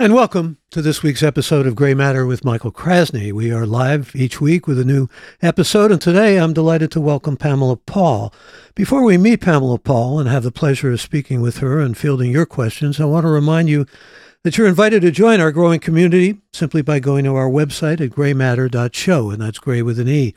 And welcome to this week's episode of Gray Matter with Michael Krasny. We are live each week with a new episode, and today I'm delighted to welcome Pamela Paul. Before we meet Pamela Paul and have the pleasure of speaking with her and fielding your questions, I want to remind you that you're invited to join our growing community simply by going to our website at graymatter.show, and that's gray with an E.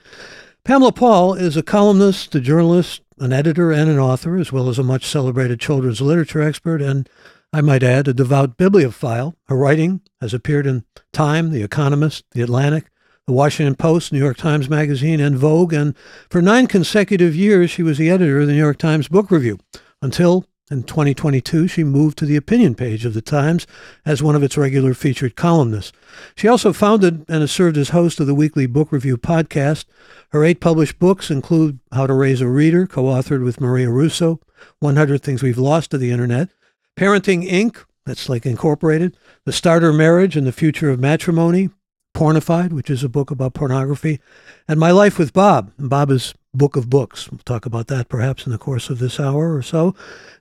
Pamela Paul is a columnist, a journalist, an editor, and an author, as well as a much celebrated children's literature expert and I might add, a devout bibliophile. Her writing has appeared in Time, The Economist, The Atlantic, The Washington Post, New York Times Magazine, and Vogue, and for nine consecutive years she was the editor of the New York Times Book Review until in 2022, she moved to the opinion page of the Times as one of its regular featured columnists. She also founded and has served as host of the weekly book review podcast. Her eight published books include How to Raise a Reader, co authored with Maria Russo, 100 Things We've Lost to the Internet, Parenting Inc., that's like incorporated, The Starter Marriage and the Future of Matrimony, Pornified, which is a book about pornography, and My Life with Bob. And Bob is Book of Books. We'll talk about that perhaps in the course of this hour or so.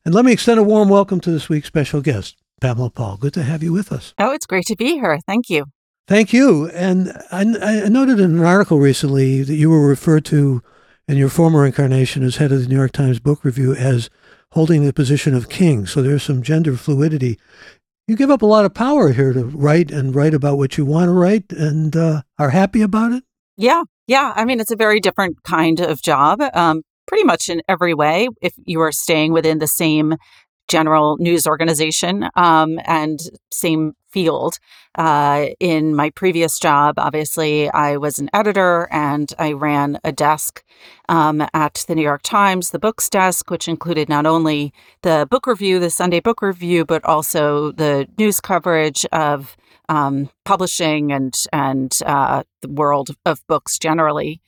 And let me extend a warm welcome to this week's special guest, Pamela Paul. Good to have you with us. Oh, it's great to be here. Thank you. Thank you. And I, I noted in an article recently that you were referred to in your former incarnation as head of the New York Times Book Review as holding the position of king. So there's some gender fluidity. You give up a lot of power here to write and write about what you want to write and uh, are happy about it? Yeah. Yeah. I mean, it's a very different kind of job, um, pretty much in every way. If you are staying within the same general news organization um, and same field. Uh, in my previous job, obviously, I was an editor and I ran a desk um, at the New York Times, the books desk, which included not only the book review, the Sunday book review, but also the news coverage of um, publishing and and uh, the world of books generally.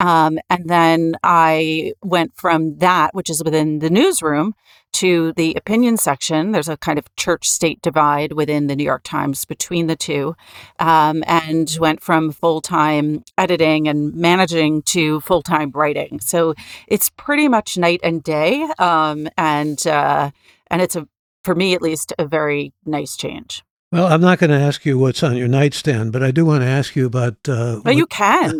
Um, and then I went from that, which is within the newsroom, to the opinion section. There's a kind of church state divide within the New York Times between the two, um, and went from full time editing and managing to full time writing. So it's pretty much night and day. Um, and, uh, and it's a, for me at least, a very nice change. Well, I'm not going to ask you what's on your nightstand, but I do want to ask you about. Uh, well, you can.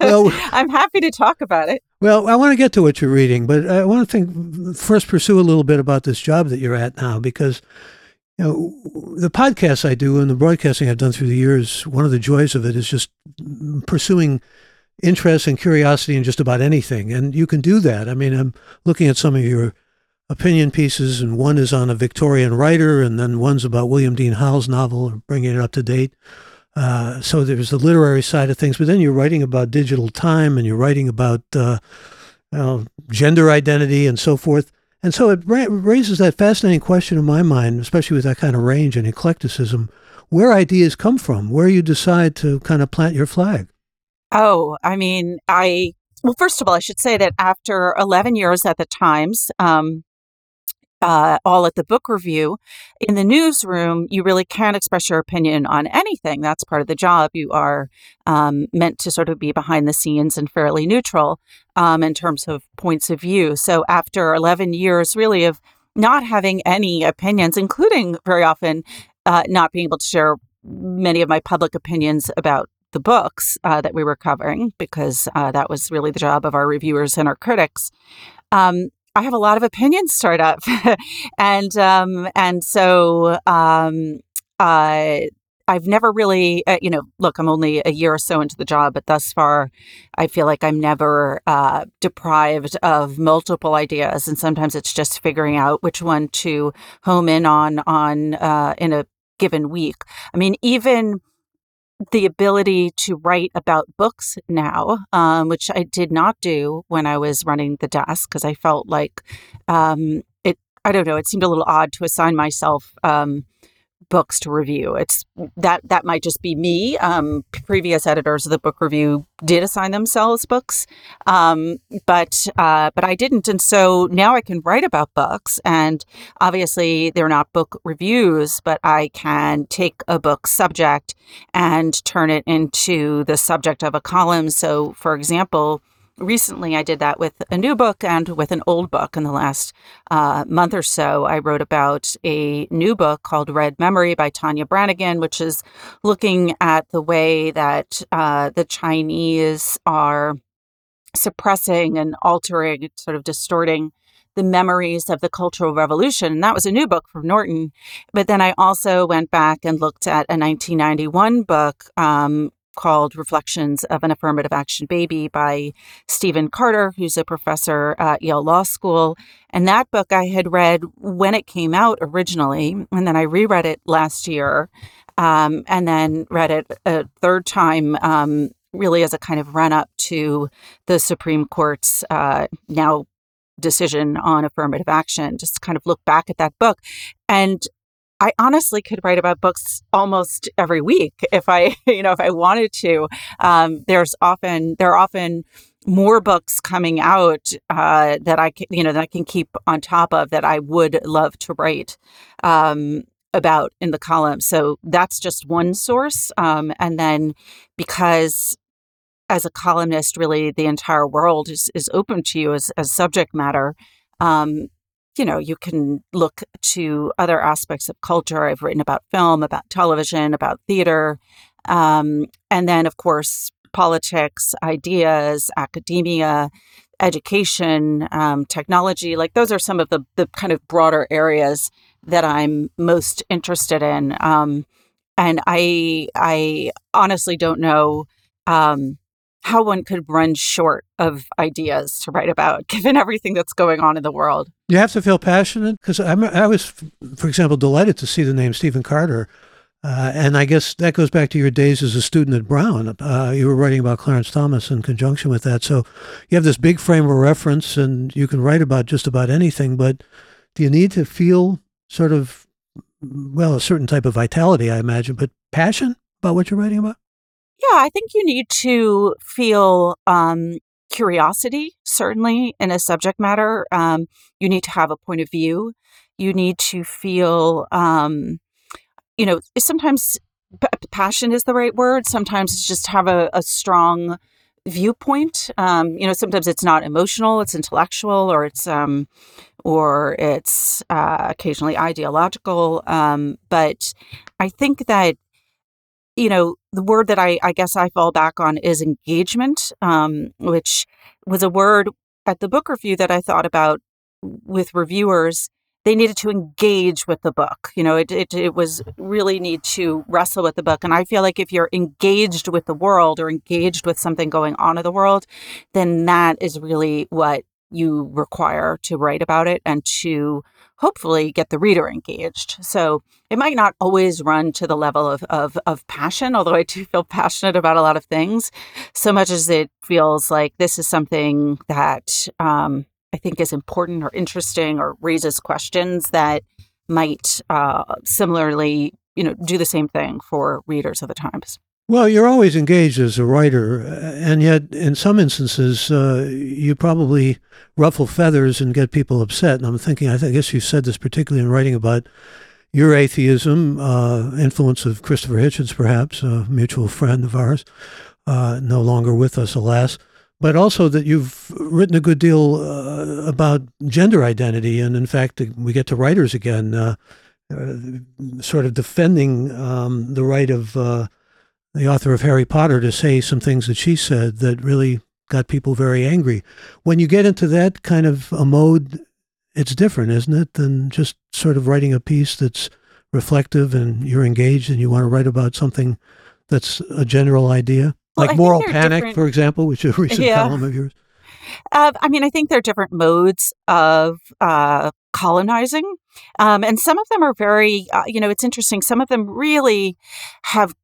well, I'm happy to talk about it. Well, I want to get to what you're reading, but I want to think first pursue a little bit about this job that you're at now, because you know the podcasts I do and the broadcasting I've done through the years. One of the joys of it is just pursuing interest and curiosity in just about anything, and you can do that. I mean, I'm looking at some of your opinion pieces, and one is on a Victorian writer, and then one's about William Dean Howells' novel, bringing it up to date. Uh, so there's the literary side of things, but then you're writing about digital time, and you're writing about uh, gender identity and so forth. And so it ra- raises that fascinating question in my mind, especially with that kind of range and eclecticism, where ideas come from, where you decide to kind of plant your flag. Oh, I mean, I well, first of all, I should say that after 11 years at the Times, um, uh, all at the book review. In the newsroom, you really can't express your opinion on anything. That's part of the job. You are um, meant to sort of be behind the scenes and fairly neutral um, in terms of points of view. So after 11 years, really, of not having any opinions, including very often uh, not being able to share many of my public opinions about the books uh, that we were covering, because uh, that was really the job of our reviewers and our critics. Um, I have a lot of opinions stirred up, and um, and so um, uh, I've never really, uh, you know, look, I'm only a year or so into the job, but thus far, I feel like I'm never uh, deprived of multiple ideas, and sometimes it's just figuring out which one to home in on on uh, in a given week. I mean, even the ability to write about books now, um, which I did not do when I was running the desk because I felt like um, it. I don't know. It seemed a little odd to assign myself um, books to review. It's that that might just be me. Um, previous editors of the book review did assign themselves books, um, but uh, but I didn't, and so now I can write about books. And obviously, they're not book reviews, but I can take a book subject and turn it into the subject of a column. So, for example recently I did that with a new book and with an old book. In the last uh, month or so, I wrote about a new book called Red Memory by Tania Branigan, which is looking at the way that uh, the Chinese are suppressing and altering, sort of distorting the memories of the Cultural Revolution. And that was a new book from Norton. But then I also went back and looked at a 1991 book um, called Reflections of an Affirmative Action Baby by Stephen Carter, who's a professor at Yale Law School. And that book I had read when it came out originally, and then I reread it last year, um, and then read it a third time. Um, really, as a kind of run up to the Supreme Court's uh, now decision on affirmative action, just kind of look back at that book. And I honestly could write about books almost every week if I, you know, if I wanted to. Um, there's often there are often more books coming out uh, that I can, you know, that I can keep on top of that I would love to write um, about in the column. So that's just one source, um, and then because as a columnist, really the entire world is, is open to you as, as subject matter. Um, you know, you can look to other aspects of culture. I've written about film, about television, about theater. Um, and then, of course, politics, ideas, academia, education, um, technology. Like those are some of the, the kind of broader areas that I'm most interested in. Um, and I, I honestly don't know um, how one could run short of ideas to write about, given everything that's going on in the world. You have to feel passionate because I was, for example, delighted to see the name Stephen Carter. Uh, and I guess that goes back to your days as a student at Brown. Uh, you were writing about Clarence Thomas in conjunction with that. So you have this big frame of reference and you can write about just about anything. But do you need to feel sort of, well, a certain type of vitality, I imagine, but passion about what you're writing about? Yeah, I think you need to feel um, curiosity, certainly, in a subject matter. Um, you need to have a point of view. You need to feel, um, you know, sometimes p- passion is the right word. Sometimes it's just have a, a strong viewpoint. Um, you know, sometimes it's not emotional, it's intellectual, or it's um, or it's uh, occasionally ideological. Um, but I think that you know, the word that I, I guess I fall back on is engagement, um, which was a word at the book review that I thought about with reviewers. They needed to engage with the book. You know, it, it, it was really need to wrestle with the book. And I feel like if you're engaged with the world or engaged with something going on in the world, then that is really what you require to write about it and to hopefully get the reader engaged. So it might not always run to the level of, of, of passion, although I do feel passionate about a lot of things, so much as it feels like this is something that um, I think is important or interesting or raises questions that might uh, similarly, you know, do the same thing for readers of the Times. Well, you're always engaged as a writer, and yet in some instances, uh, you probably ruffle feathers and get people upset. And I'm thinking, I, guess you said this particularly in writing about your atheism, uh, influence of Christopher Hitchens, perhaps, a mutual friend of ours, uh, no longer with us, alas. But also that you've written a good deal uh, about gender identity. And in fact, we get to writers again, uh, uh, sort of defending um, the right of the author of Harry Potter, to say some things that she said that really got people very angry. When you get into that kind of a mode, it's different, isn't it, than just sort of writing a piece that's reflective and you're engaged and you want to write about something that's a general idea, well, like Moral Panic, different. for example, which is a recent yeah. column of yours. Uh, I mean, I think there are different modes of uh, colonizing. Um, and some of them are very, uh, you know, it's interesting. Some of them really have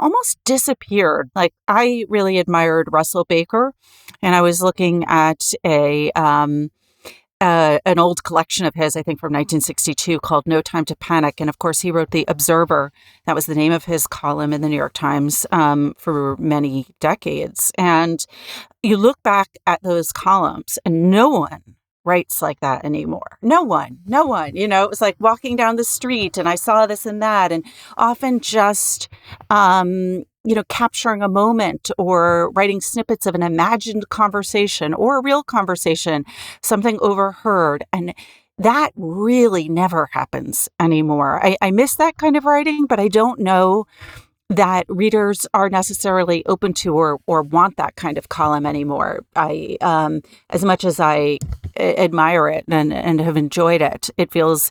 almost disappeared. Like I really admired Russell Baker, and I was looking at a um, uh, an old collection of his, I think from 1962, called No Time to Panic. And of course, he wrote The Observer. That was the name of his column in the New York Times um, for many decades. And you look back at those columns, and no one writes like that anymore. No one, no one. You know, it was like walking down the street and I saw this and that, and often just, um, you know, capturing a moment or writing snippets of an imagined conversation or a real conversation, something overheard. And that really never happens anymore. I, I miss that kind of writing, but I don't know that readers are necessarily open to or, or want that kind of column anymore. I, um, as much as I admire it and, and have enjoyed it, it feels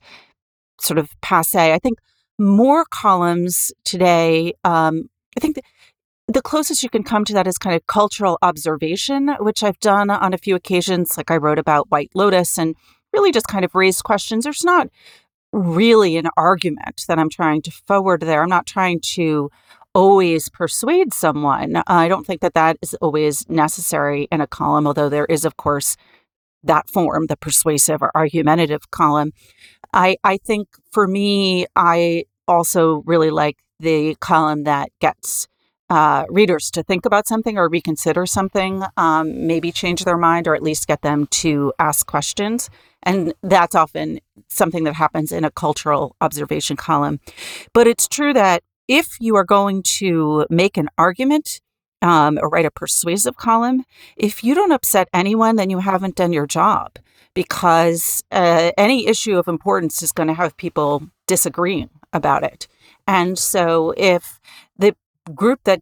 sort of passe. I think more columns today um, I think the, the closest you can come to that is kind of cultural observation, which I've done on a few occasions. Like I wrote about White Lotus and really just kind of raised questions. There's not really an argument that I'm trying to forward there. I'm not trying to always persuade someone. I don't think that that is always necessary in a column, although there is, of course, that form, the persuasive or argumentative column. I, I think for me, I also really like the column that gets uh, readers to think about something or reconsider something, um, maybe change their mind, or at least get them to ask questions. And that's often something that happens in a cultural observation column. But it's true that if you are going to make an argument um, or write a persuasive column, if you don't upset anyone, then you haven't done your job because uh, any issue of importance is going to have people disagreeing about it. And so if the group that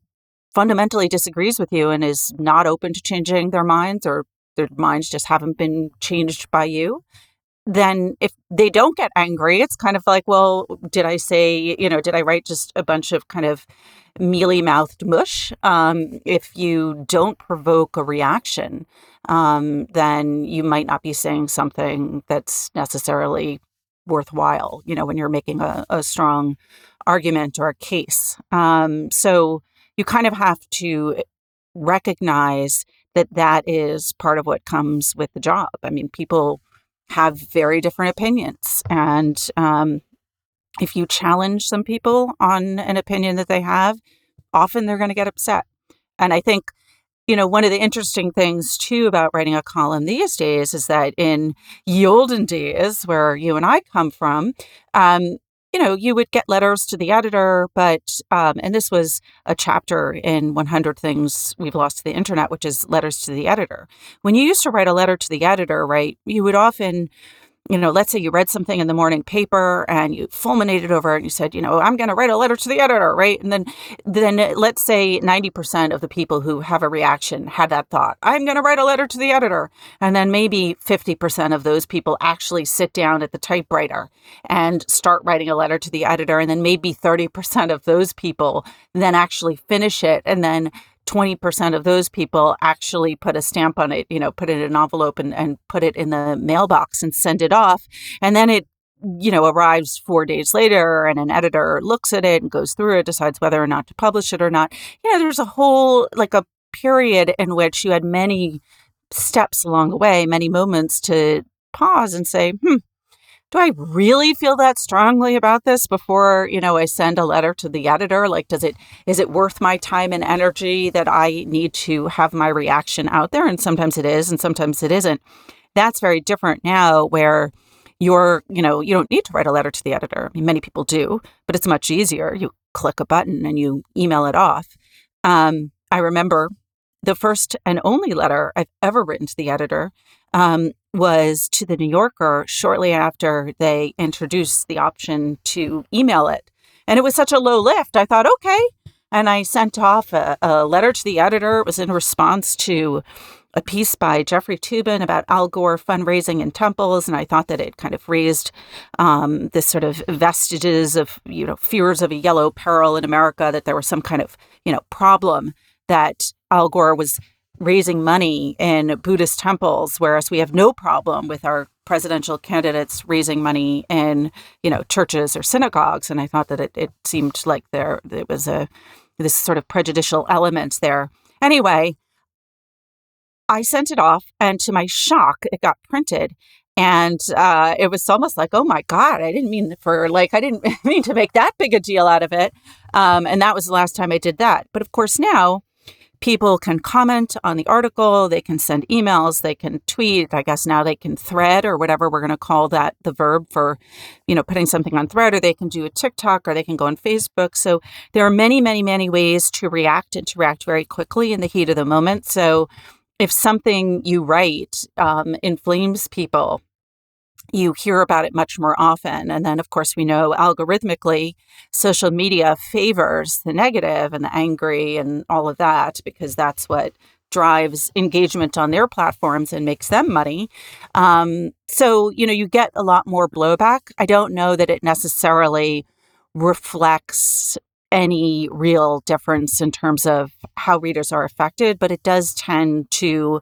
fundamentally disagrees with you and is not open to changing their minds or their minds just haven't been changed by you, then if they don't get angry, it's kind of like, well, did I say, you know, did I write just a bunch of kind of mealy mouthed mush? Um, if you don't provoke a reaction, um, then you might not be saying something that's necessarily worthwhile, you know, when you're making a, a strong argument or a case. Um, so you kind of have to recognize that that is part of what comes with the job. I mean, people have very different opinions. And um, if you challenge some people on an opinion that they have, often they're going to get upset. And I think, you know, one of the interesting things too about writing a column these days is that in the olden days, where you and I come from, um, you know, you would get letters to the editor, but, um, and this was a chapter in 100 Things We've Lost to the Internet, which is letters to the editor. When you used to write a letter to the editor, right, you would often you know, let's say you read something in the morning paper and you fulminated over it and you said, you know, I'm going to write a letter to the editor, right? And then, then let's say 90% of the people who have a reaction had that thought, I'm going to write a letter to the editor. And then maybe 50% of those people actually sit down at the typewriter and start writing a letter to the editor. And then maybe 30% of those people then actually finish it. And then 20% of those people actually put a stamp on it, you know, put it in an envelope and, and put it in the mailbox and send it off. And then it, you know, arrives four days later and an editor looks at it and goes through it, decides whether or not to publish it or not. You know, there's a whole, like a period in which you had many steps along the way, many moments to pause and say, hmm, do I really feel that strongly about this before, you know, I send a letter to the editor? Like, does it, is it worth my time and energy that I need to have my reaction out there? And sometimes it is, and sometimes it isn't. That's very different now where you're, you know, you don't need to write a letter to the editor. I mean, many people do, but it's much easier. You click a button and you email it off. Um, I remember the first and only letter I've ever written to the editor um, was to the New Yorker shortly after they introduced the option to email it. And it was such a low lift. I thought, okay. And I sent off a, a letter to the editor. It was in response to a piece by Jeffrey Toobin about Al Gore fundraising in temples, and I thought that it kind of raised um, this sort of vestiges of you know fears of a yellow peril in America that there was some kind of you know problem that Al Gore was raising money in Buddhist temples, whereas we have no problem with our presidential candidates raising money in, you know, churches or synagogues. And I thought that it, it seemed like there it was a this sort of prejudicial element there. Anyway, I sent it off, and to my shock, it got printed. And uh, it was almost like, oh my God, I didn't mean for like, I didn't mean to make that big a deal out of it. Um, and that was the last time I did that. But of course, now people can comment on the article, they can send emails, they can tweet. I guess now they can thread or whatever we're going to call that the verb for, you know, putting something on thread, or they can do a TikTok or they can go on Facebook. So there are many, many, many ways to react and to react very quickly in the heat of the moment. So if something you write um, inflames people, you hear about it much more often. And then, of course, we know algorithmically, social media favors the negative and the angry and all of that because that's what drives engagement on their platforms and makes them money. Um, so, you know, you get a lot more blowback. I don't know that it necessarily reflects any real difference in terms of how readers are affected, but it does tend to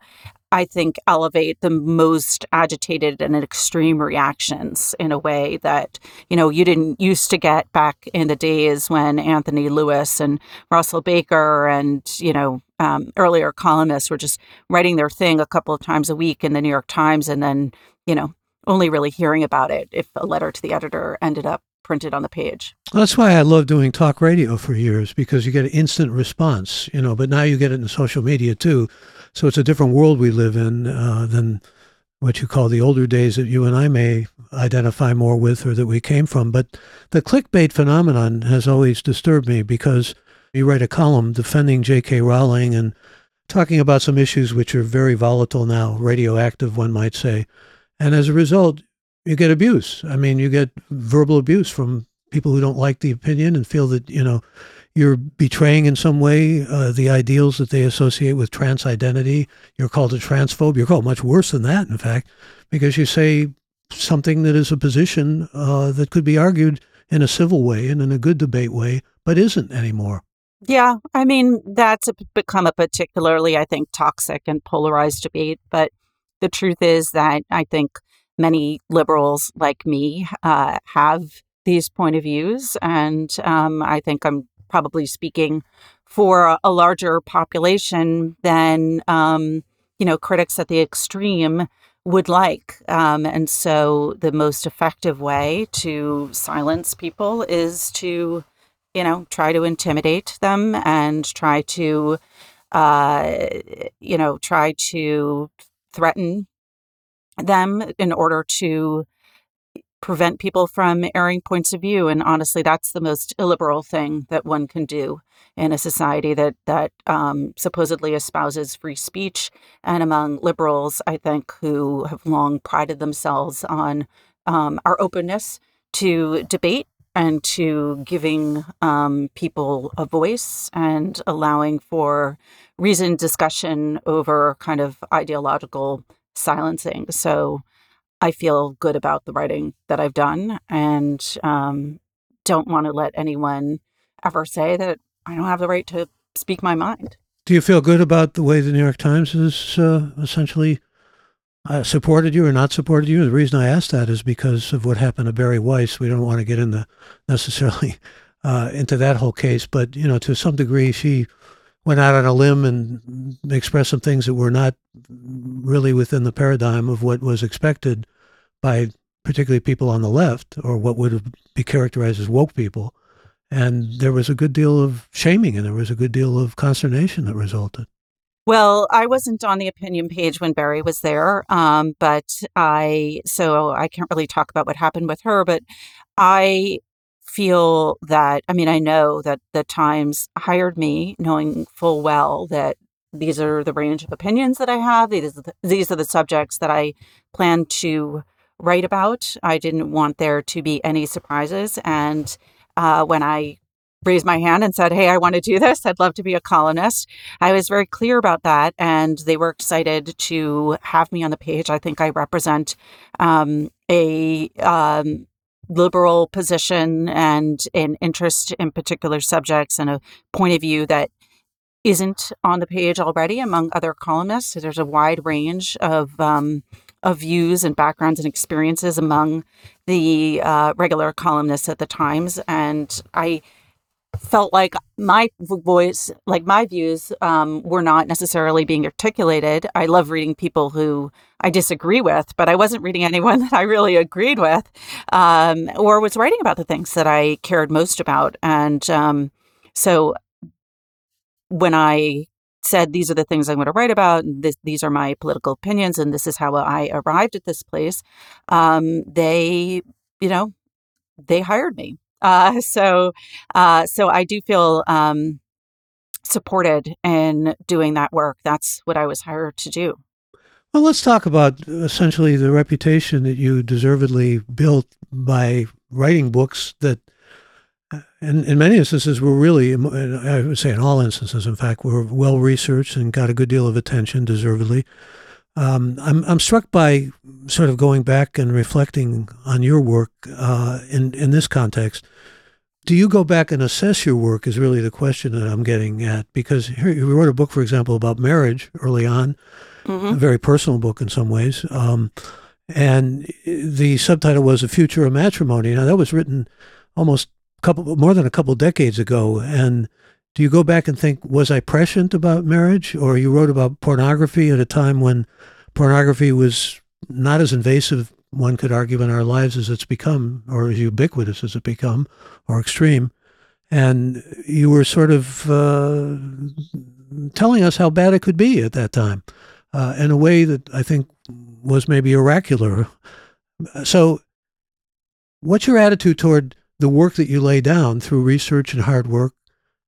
I think, elevate the most agitated and extreme reactions in a way that, you know, you didn't used to get back in the days when Anthony Lewis and Russell Baker and, you know, um, earlier columnists were just writing their thing a couple of times a week in the New York Times and then, you know, only really hearing about it if a letter to the editor ended up printed on the page. That's why I love doing talk radio for years because you get an instant response, you know, but now you get it in social media too. So it's a different world we live in uh, than what you call the older days that you and I may identify more with or that we came from. But the clickbait phenomenon has always disturbed me because you write a column defending J.K. Rowling and talking about some issues which are very volatile now, radioactive, one might say. And as a result, you get abuse. I mean, you get verbal abuse from people who don't like the opinion and feel that, you know, you're betraying in some way uh, the ideals that they associate with trans identity. You're called a transphobe. You're called much worse than that, in fact, because you say something that is a position uh, that could be argued in a civil way and in a good debate way, but isn't anymore. Yeah, I mean, that's become a particularly, I think, toxic and polarized debate. But the truth is that I think many liberals like me uh, have these point of views. And um, I think I'm probably speaking for a larger population than um, you know critics at the extreme would like. Um, and so the most effective way to silence people is to, you know, try to intimidate them and try to, uh, you know, try to threaten them in order to prevent people from airing points of view. And honestly, that's the most illiberal thing that one can do in a society that that um, supposedly espouses free speech. And among liberals, I think, who have long prided themselves on um, our openness to debate and to giving um, people a voice and allowing for reasoned discussion over kind of ideological silencing. So I feel good about the writing that I've done and um, don't want to let anyone ever say that I don't have the right to speak my mind. Do you feel good about the way the New York Times has uh, essentially uh, supported you or not supported you? The reason I ask that is because of what happened to Bari Weiss. We don't want to get into necessarily uh, into that whole case, but you know, to some degree, she went out on a limb and expressed some things that were not really within the paradigm of what was expected by particularly people on the left or what would be characterized as woke people. And there was a good deal of shaming and there was a good deal of consternation that resulted. Well, I wasn't on the opinion page when Bari was there, um, but I, so I can't really talk about what happened with her, but I feel that, I mean, I know that the Times hired me knowing full well that these are the range of opinions that I have. These are the, these are the subjects that I plan to write about. I didn't want there to be any surprises. And uh, when I raised my hand and said, Hey, I want to do this. I'd love to be a columnist. I was very clear about that. And they were excited to have me on the page. I think I represent um, a um, liberal position and an interest in particular subjects and a point of view that isn't on the page already among other columnists. So there's a wide range of um, of views and backgrounds and experiences among the uh, regular columnists at the Times, and I felt like my voice, like my views, um, were not necessarily being articulated. I love reading people who I disagree with, but I wasn't reading anyone that I really agreed with, um, or was writing about the things that I cared most about. And um, so when I said these are the things I'm going to write about, this, these are my political opinions, and this is how I arrived at this place, um, they, you know, they hired me. Uh, so, uh, so I do feel um, supported in doing that work. That's what I was hired to do. Well, let's talk about essentially the reputation that you deservedly built by writing books that, uh, in, in many instances, were really, I would say in all instances, in fact, were well researched and got a good deal of attention, deservedly. Um, I'm, I'm struck by sort of going back and reflecting on your work uh, in, in this context. Do you go back and assess your work? Is really the question that I'm getting at. Because here you wrote a book, for example, about marriage early on, mm-hmm. a very personal book in some ways. Um, and the subtitle was "A Future of Matrimony." Now that was written almost a couple more than a couple decades ago. And do you go back and think, was I prescient about marriage, or you wrote about pornography at a time when pornography was not as invasive one could argue in our lives as it's become, or as ubiquitous as it become, or extreme. And you were sort of uh, telling us how bad it could be at that time uh, in a way that I think was maybe oracular. So, what's your attitude toward the work that you lay down through research and hard work,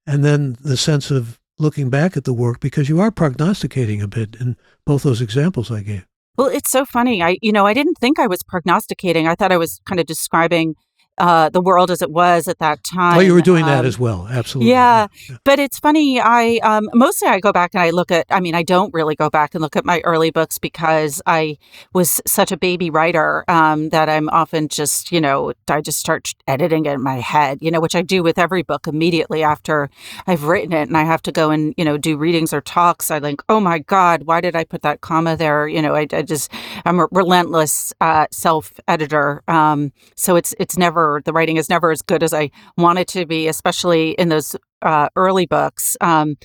and then the sense of looking back at the work because you are prognosticating a bit in both those examples I gave? Well, it's so funny. I, you know, I didn't think I was prognosticating. I thought I was kind of describing uh, the world as it was at that time. Well, you were doing um, that as well, absolutely. Yeah, yeah. but it's funny. I um, mostly I go back and I look at. I mean, I don't really go back and look at my early books because I was such a baby writer um, that I'm often just, you know, I just start editing it in my head, you know, which I do with every book immediately after I've written it, and I have to go and you know do readings or talks. I think, oh my god, why did I put that comma there? You know, I, I just I'm a relentless uh, self editor, um, so it's it's never the writing is never as good as I want it to be, especially in those uh, early books. Um,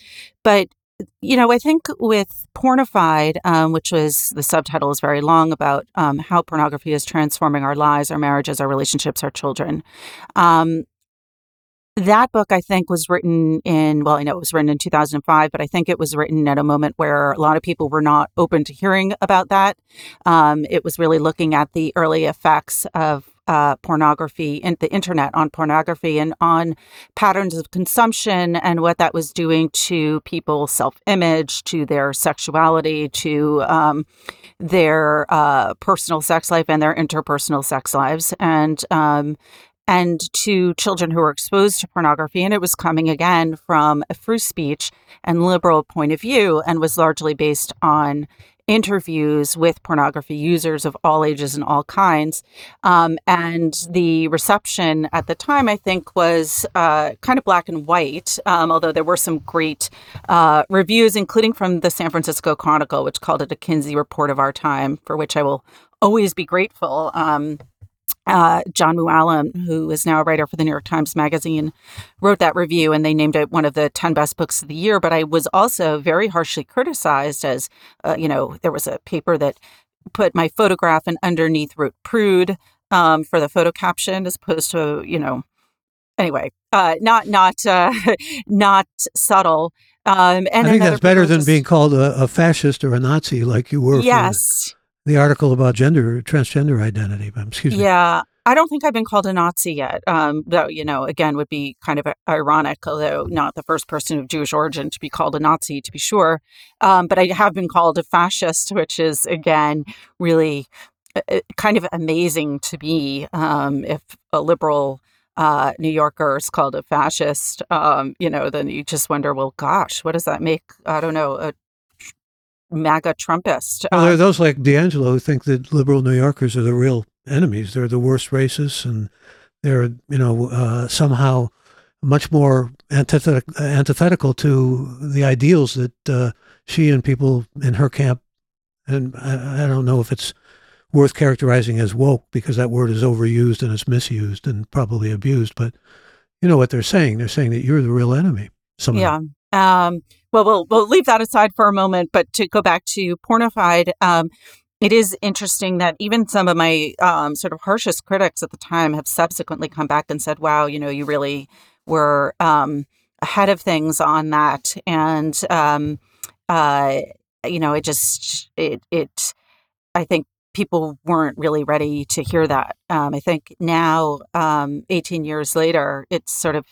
but you know, I think with Pornified, um, which was the subtitle is very long about um, how pornography is transforming our lives, our marriages, our relationships, our children. Um, that book, I think, was written in, well, I know it was written in 2005, but I think it was written at a moment where a lot of people were not open to hearing about that. Um, it was really looking at the early effects of uh, pornography and the internet on pornography and on patterns of consumption and what that was doing to people's self image, to their sexuality, to um, their uh, personal sex life and their interpersonal sex lives. And um, and to children who were exposed to pornography. And it was coming again from a free speech and liberal point of view and was largely based on interviews with pornography users of all ages and all kinds. Um, and the reception at the time, I think, was uh, kind of black and white, um, although there were some great uh, reviews, including from the San Francisco Chronicle, which called it a Kinsey report of our time, for which I will always be grateful. Um, uh, John Mooallem, who is now a writer for the New York Times Magazine, wrote that review and they named it one of the 10 best books of the year. But I was also very harshly criticized as, uh, you know, there was a paper that put my photograph and underneath wrote prude um, for the photo caption as opposed to, you know, anyway, uh, not, not, uh, not subtle. Um, and I think that's better than just, being called a, a, fascist or a Nazi like you were. Yes the article about gender, transgender identity. Excuse me. Yeah. I don't think I've been called a Nazi yet. Um, though, you know, again, would be kind of ironic, although not the first person of Jewish origin to be called a Nazi, to be sure. Um, but I have been called a fascist, which is, again, really uh, uh kind of amazing to me. Um, if a liberal uh, New Yorker is called a fascist, um, you know, then you just wonder, well, gosh, what does that make? I don't know, a MAGA Trumpist. Well, there are um, those like DiAngelo who think that liberal New Yorkers are the real enemies. They're the worst racists, and they're you know uh, somehow much more antithetical, antithetical to the ideals that uh, she and people in her camp. And I, I don't know if it's worth characterizing as woke because that word is overused and it's misused and probably abused. But you know what they're saying? They're saying that you're the real enemy. Somehow. Yeah. Um, well, we'll we'll leave that aside for a moment. But to go back to pornified, um, it is interesting that even some of my um, sort of harshest critics at the time have subsequently come back and said, "Wow, you know, you really were um, ahead of things on that." And um, uh, you know, it just it it. I think people weren't really ready to hear that. Um, I think now, um, 18 years later, it's sort of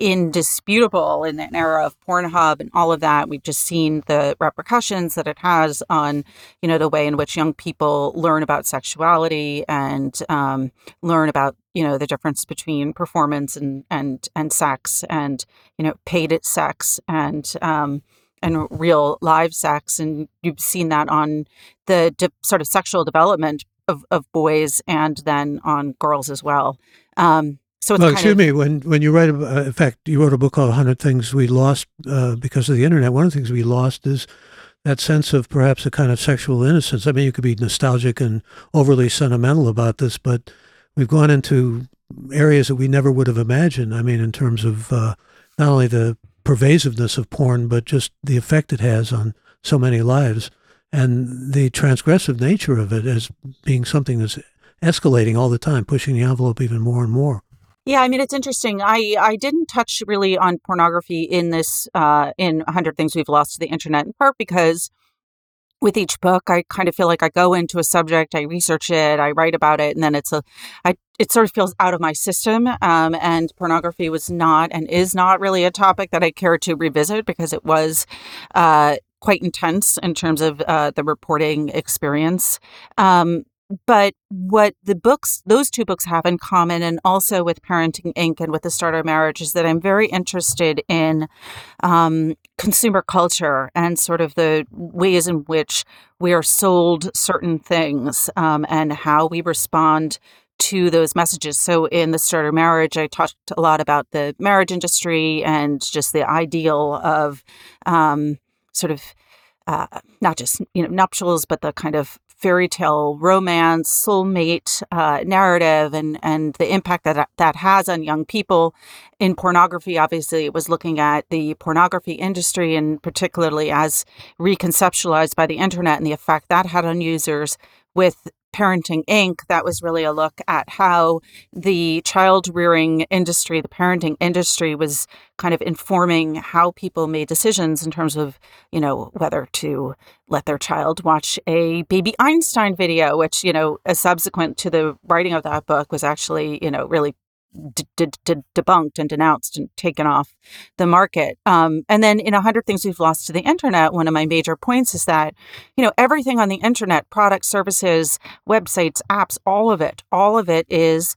indisputable in an era of Pornhub and all of that. We've just seen the repercussions that it has on, you know, the way in which young people learn about sexuality and um, learn about, you know, the difference between performance and and and sex and you know paid sex and um, and real live sex. And you've seen that on the de- sort of sexual development of, of boys and then on girls as well. Um, so well, excuse of, me. When when you write, uh, in fact, you wrote a book called 100 Things We Lost uh, because of the internet. One of the things we lost is that sense of perhaps a kind of sexual innocence. I mean, you could be nostalgic and overly sentimental about this, but we've gone into areas that we never would have imagined. I mean, in terms of uh, not only the pervasiveness of porn, but just the effect it has on so many lives and the transgressive nature of it as being something that's escalating all the time, pushing the envelope even more and more. Yeah, I mean it's interesting. I I didn't touch really on pornography in this uh, in 100 Things We've Lost to the Internet in part because with each book I kind of feel like I go into a subject, I research it, I write about it, and then it's a I it sort of feels out of my system. Um, and pornography was not and is not really a topic that I care to revisit because it was. Uh, quite intense in terms of uh, the reporting experience. Um, but what the books, those two books have in common, and also with Parenting Inc. and with The Starter Marriage, is that I'm very interested in um, consumer culture and sort of the ways in which we are sold certain things um, and how we respond to those messages. So in the starter marriage, I talked a lot about the marriage industry and just the ideal of um, sort of uh, not just you know nuptials, but the kind of fairy tale romance soulmate uh, narrative and and the impact that that has on young people. In pornography obviously it was looking at the pornography industry and particularly as reconceptualized by the internet and the effect that had on users with Parenting Inc., that was really a look at how the child rearing industry, the parenting industry, was kind of informing how people made decisions in terms of, you know, whether to let their child watch a baby Einstein video, which, you know, subsequent to the writing of that book was actually, you know, really d- d- d- debunked and denounced and taken off the market. Um, and then in 100 Things We've Lost to the Internet, one of my major points is that, you know, everything on the internet, products, services, websites, apps, all of it, all of it is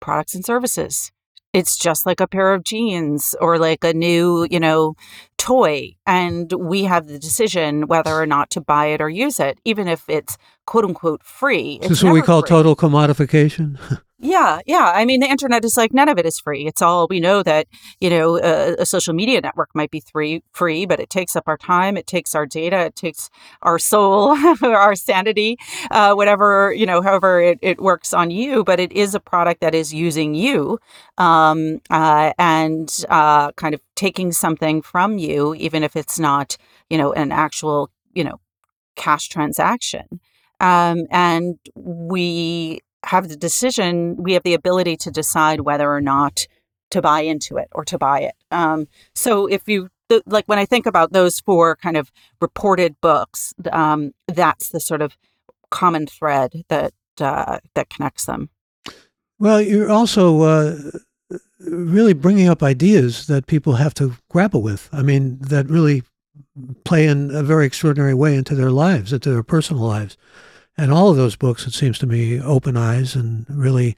products and services. It's just like a pair of jeans or like a new, you know, toy. And we have the decision whether or not to buy it or use it, even if it's quote unquote free. This is what we call free. total commodification. Yeah, yeah. I mean, the internet is like none of it is free. It's all we know that you know a, a, social media network might be free, free, but it takes up our time, it takes our data, it takes our soul, our sanity, uh, whatever you know, however it, it works on you. But it is a product that is using you um, uh, and uh, kind of taking something from you, even if it's not you know an actual you know cash transaction. Um, and we have the decision, we have the ability to decide whether or not to buy into it or to buy it. Um, so if you like when I think about those four kind of reported books, um, that's the sort of common thread that uh, that connects them. Well, you're also uh, really bringing up ideas that people have to grapple with. I mean, that really play in a very extraordinary way into their lives, into their personal lives. And all of those books, it seems to me, open eyes and really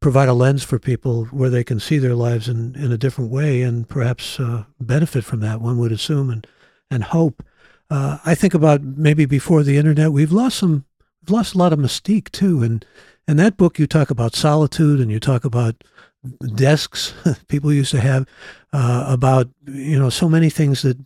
provide a lens for people where they can see their lives in, in a different way and perhaps uh, benefit from that, one would assume, and, and hope. Uh, I think about maybe before the internet, we've lost some, we've lost a lot of mystique too. And in that book, you talk about solitude and you talk about desks people used to have, uh, about, you know, so many things that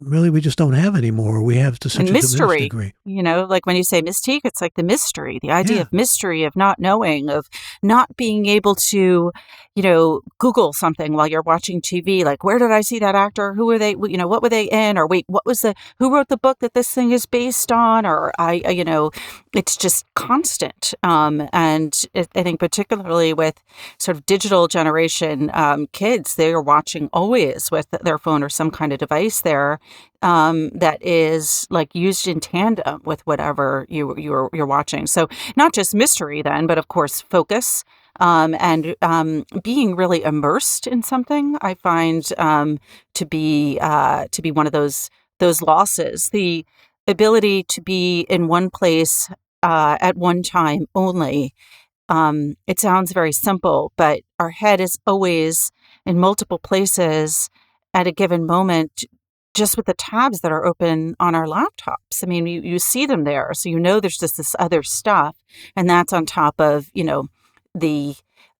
really we just don't have anymore. We have to such and a mystery. degree. You know, like when you say mystique, it's like the mystery, the idea yeah. of mystery, of not knowing, of not being able to, you know, Google something while you're watching TV. Like, where did I see that actor? Who were they? You know, what were they in? Or wait, what was the? Who wrote the book that this thing is based on? Or I, you know, it's just constant. Um, and it, I think particularly with sort of digital generation um, kids, they are watching always with their phone or some kind of device there um, that is like used in tandem with whatever you you're you're watching. So not just mystery then, but of course focus um, and um, being really immersed in something. I find um, to be uh, to be one of those those losses. The ability to be in one place uh, at one time only. Um, it sounds very simple, but our head is always in multiple places at a given moment just with the tabs that are open on our laptops. I mean, you, you see them there. So you know there's just this other stuff. And that's on top of, you know, the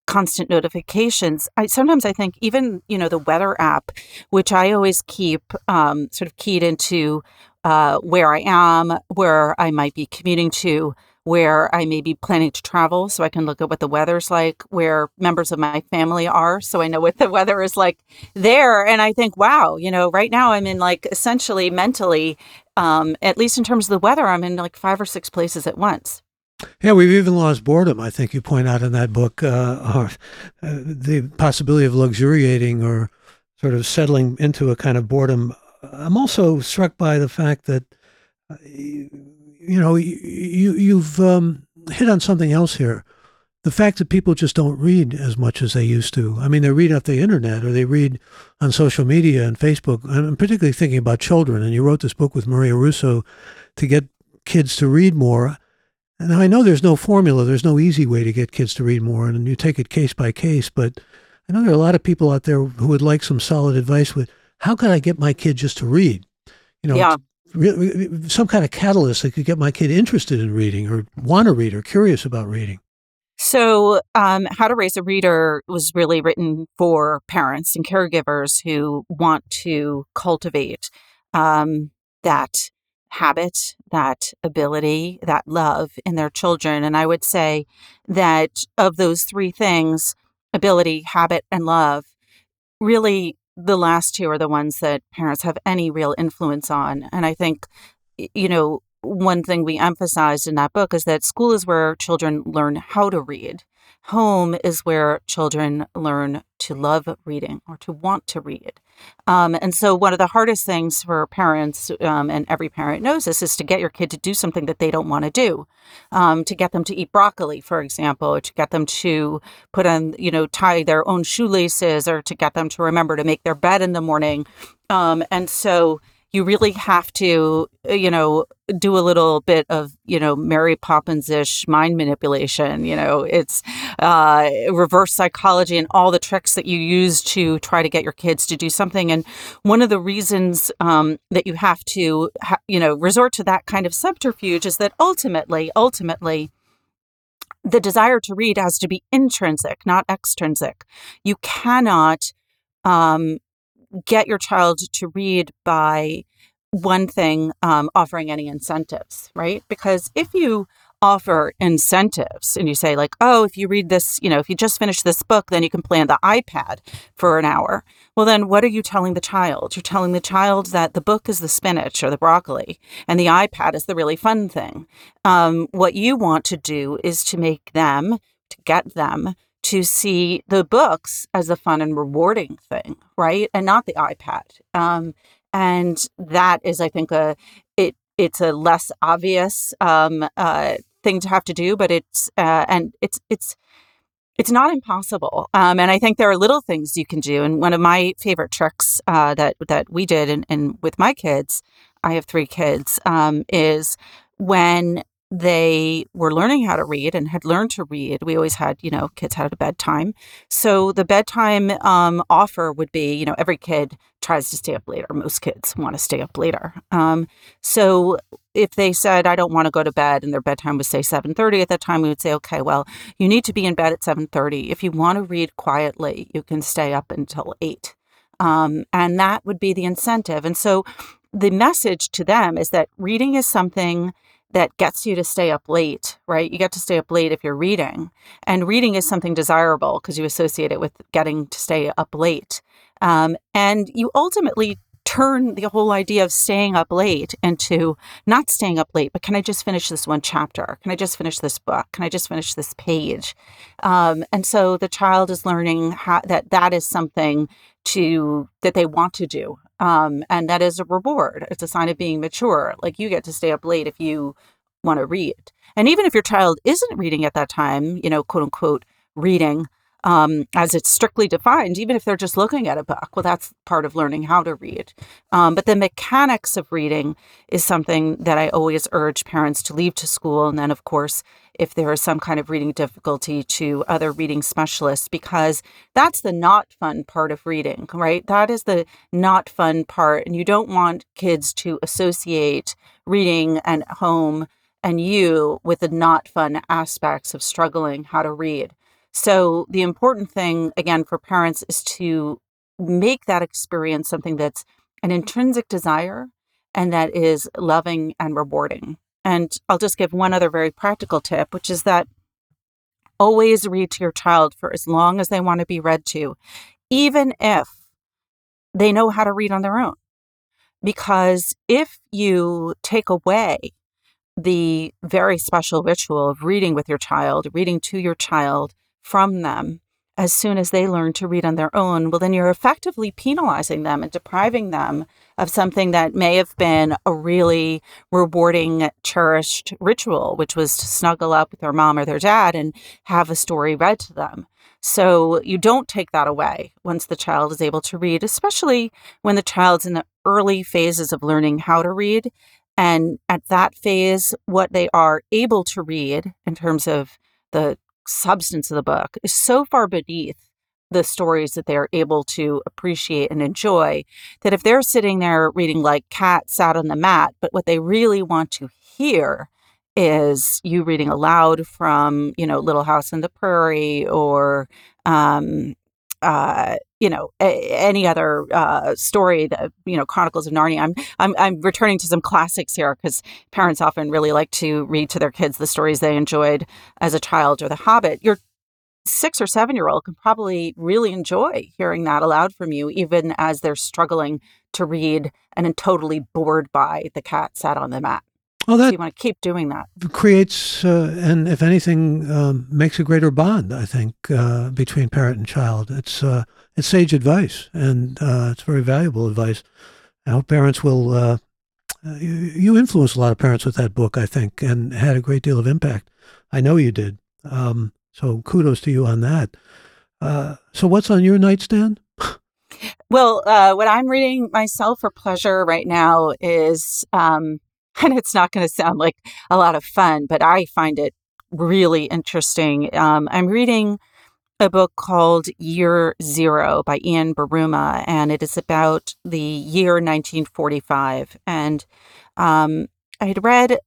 constant notifications. I sometimes I think even, you know, the weather app, which I always keep um, sort of keyed into uh, where I am, where I might be commuting to, where I may be planning to travel so I can look at what the weather's like, where members of my family are so I know what the weather is like there. And I think, wow, you know, right now I'm in like essentially mentally, um, at least in terms of the weather, I'm in like five or six places at once. Yeah, we've even lost boredom. I think you point out in that book uh, or, uh, the possibility of luxuriating or sort of settling into a kind of boredom. I'm also struck by the fact that uh, you know, you you've um, hit on something else here. The fact that people just don't read as much as they used to. I mean, they read off the internet or they read on social media and Facebook. I'm particularly thinking about children. And you wrote this book with Maria Russo to get kids to read more. And I know there's no formula, there's no easy way to get kids to read more, and you take it case by case. But I know there are a lot of people out there who would like some solid advice with how can I get my kid just to read? You know, yeah some kind of catalyst that could get my kid interested in reading or want to read or curious about reading. So, um, How to Raise a Reader was really written for parents and caregivers who want to cultivate um, that habit, that ability, that love in their children. And I would say that of those three things ability, habit, and love really the last two are the ones that parents have any real influence on. And I think, you know, one thing we emphasized in that book is that school is where children learn how to read. Home is where children learn to love reading or to want to read. Um, and so, one of the hardest things for parents, um, and every parent knows this, is to get your kid to do something that they don't want to do. Um, to get them to eat broccoli, for example, or to get them to put on, you know, tie their own shoelaces, or to get them to remember to make their bed in the morning. Um, and so, you really have to, uh, you know, do a little bit of, you know, Mary Poppins ish mind manipulation. You know, it's uh, reverse psychology and all the tricks that you use to try to get your kids to do something. And one of the reasons um, that you have to, ha- you know, resort to that kind of subterfuge is that ultimately, ultimately, the desire to read has to be intrinsic, not extrinsic. You cannot um, get your child to read by one thing um, offering any incentives, right? Because if you offer incentives and you say like oh if you read this you know if you just finish this book then you can play on the ipad for an hour. Well then what are you telling the child? You're telling the child that the book is the spinach or the broccoli and the ipad is the really fun thing. Um, what you want to do is to make them to get them to see the books as a fun and rewarding thing, right? And not the iPad. Um, and that is, I think, a it it's a less obvious um, uh, thing to have to do, but it's uh, and it's it's it's not impossible. Um, and I think there are little things you can do. And one of my favorite tricks uh, that that we did, and, with my kids, I have three kids, um, is when they were learning how to read and had learned to read. We always had, you know, kids had a bedtime. So the bedtime um, offer would be, you know, every kid tries to stay up later. Most kids want to stay up later. Um, so if they said, I don't want to go to bed and their bedtime was say 7.30 at that time, we would say, okay, well, you need to be in bed at 7.30. If you want to read quietly, you can stay up until 8. Um, and that would be the incentive. And so the message to them is that reading is something – that gets you to stay up late, right? You get to stay up late if you're reading. And reading is something desirable because you associate it with getting to stay up late. Um, and you ultimately turn the whole idea of staying up late into not staying up late, but can I just finish this one chapter? Can I just finish this book? Can I just finish this page? Um, and so the child is learning how, that that is something to that they want to do um, and that is a reward. It's a sign of being mature. Like you get to stay up late if you want to read. And even if your child isn't reading at that time you know quote unquote reading um, as it's strictly defined, even if they're just looking at a book. Well, that's part of learning how to read. Um, but the mechanics of reading is something that I always urge parents to leave to school. And then, of course, if there is some kind of reading difficulty, to other reading specialists, because that's the not fun part of reading, right? That is the not fun part. And you don't want kids to associate reading and home and you with the not fun aspects of struggling how to read. So, the important thing, again, for parents is to make that experience something that's an intrinsic desire and that is loving and rewarding. And I'll just give one other very practical tip, which is that always read to your child for as long as they want to be read to, even if they know how to read on their own. Because if you take away the very special ritual of reading with your child, reading to your child, from them as soon as they learn to read on their own, well, then you're effectively penalizing them and depriving them of something that may have been a really rewarding, cherished ritual, which was to snuggle up with their mom or their dad and have a story read to them. So you don't take that away once the child is able to read, especially when the child's in the early phases of learning how to read. And at that phase, what they are able to read in terms of the substance of the book is so far beneath the stories that they're able to appreciate and enjoy that if they're sitting there reading like cat sat on the mat but what they really want to hear is you reading aloud from you know little house on the prairie or um, uh, you know a, any other uh, story that you know Chronicles of Narnia. I'm I'm, I'm returning to some classics here because parents often really like to read to their kids the stories they enjoyed as a child or The Hobbit. Your six or seven year old can probably really enjoy hearing that aloud from you, even as they're struggling to read and totally bored by the cat sat on the mat. Well, that so you want to keep doing that. Creates, uh, and if anything, um, makes a greater bond. I think uh, between parent and child. It's uh, it's sage advice, and uh, it's very valuable advice. I hope parents will. Uh, you, you influenced a lot of parents with that book, I think, and had a great deal of impact. I know you did. Um, so kudos to you on that. Uh, so what's on your nightstand? well, uh, what I'm reading myself for pleasure right now is. Um, and it's not going to sound like a lot of fun, but I find it really interesting. Um, I'm reading a book called Year Zero by Ian Buruma, and it is about the year 1945. And um, I had read,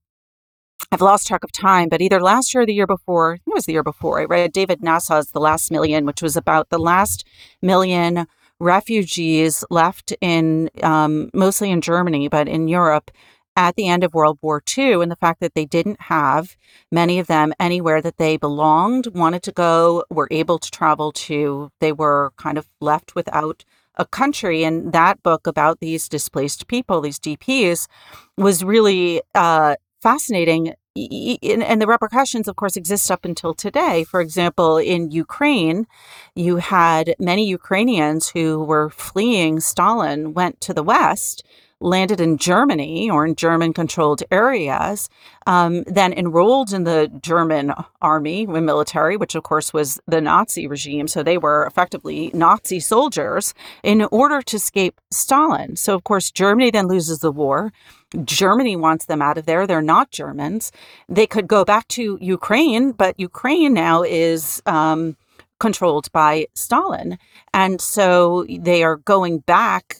I've lost track of time, but either last year or the year before, it was the year before, I read David Nasaw's The Last Million, which was about the last million refugees left in um, mostly in Germany, but in Europe at the end of World War II and the fact that they didn't have many of them anywhere that they belonged, wanted to go, were able to travel to. They were kind of left without a country. And that book about these displaced people, these DPs, was really uh, fascinating. And the repercussions, of course, exist up until today. For example, in Ukraine, you had many Ukrainians who were fleeing Stalin, went to the West landed in Germany or in German controlled areas, um, then enrolled in the German army and military, which of course was the Nazi regime. So they were effectively Nazi soldiers in order to escape Stalin. So, of course, Germany then loses the war. Germany wants them out of there. They're not Germans. They could go back to Ukraine, but Ukraine now is. Um, controlled by Stalin. And so they are going back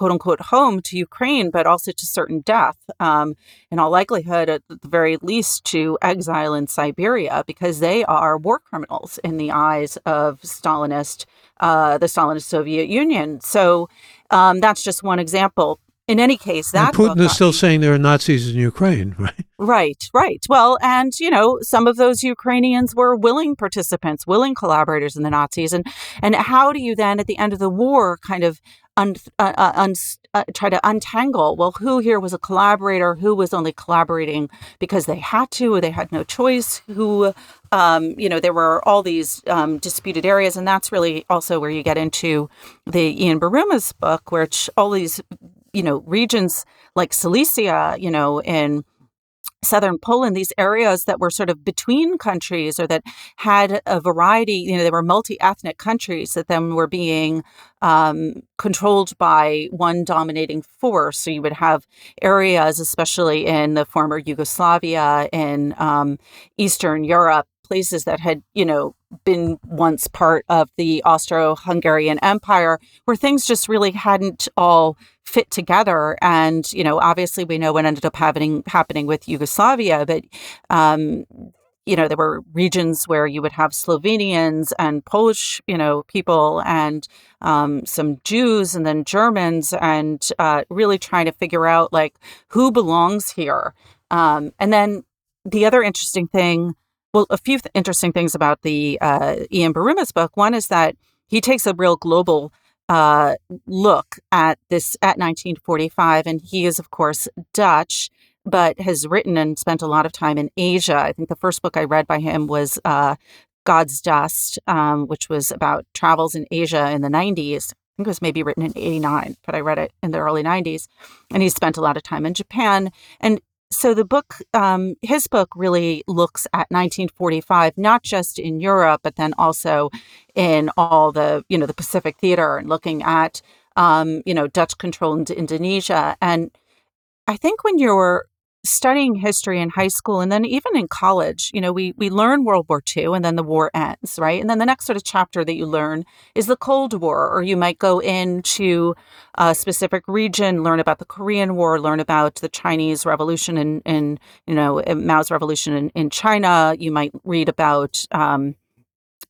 quote unquote home to Ukraine, but also to certain death, um, in all likelihood, at the very least, to exile in Siberia, because they are war criminals in the eyes of Stalinist, uh, the Stalinist Soviet Union. So um, that's just one example. In any case, that and Putin is still saying there are Nazis in Ukraine, right? Right, right. Well, and you know, some of those Ukrainians were willing participants, willing collaborators in the Nazis, and and how do you then, at the end of the war, kind of un, uh, uh, un, uh, try to untangle well who here was a collaborator? Who was only collaborating because they had to they had no choice? Who um, you know there were all these um, disputed areas and that's really also where you get into the ian Buruma's book which all these you know regions like Silesia you know in southern Poland, these areas that were sort of between countries or that had a variety, you know, they were multi ethnic countries that then were being um, controlled by one dominating force. So you would have areas, especially in the former Yugoslavia, in um, Eastern Europe, places that had, you know, been once part of the Austro Hungarian Empire, where things just really hadn't all fit together. And, you know, obviously we know what ended up happening happening with Yugoslavia, but um, you know, there were regions where you would have Slovenians and Polish, you know, people and um, some Jews and then Germans and uh, really trying to figure out like who belongs here. Um, and then the other interesting thing well, a few th- interesting things about the uh, Ian Buruma's book. One is that he takes a real global uh, look at this at 1945, and he is, of course, Dutch, but has written and spent a lot of time in Asia. I think the first book I read by him was uh, God's Dust, um, which was about travels in Asia in the 90s. I think it was maybe written in 89, but I read it in the early 90s. And he spent a lot of time in Japan. And so the book, um, his book really looks at 1945, not just in Europe, but then also in all the, you know, the Pacific theater and looking at, um, you know, Dutch control into Indonesia. And I think when you're studying history in high school and then even in college, you know, we we learn World War II and then the war ends, right? And then the next sort of chapter that you learn is the Cold War, or you might go into a specific region, learn about the Korean War, learn about the Chinese Revolution and and you know Mao's revolution in, in China. You might read about um,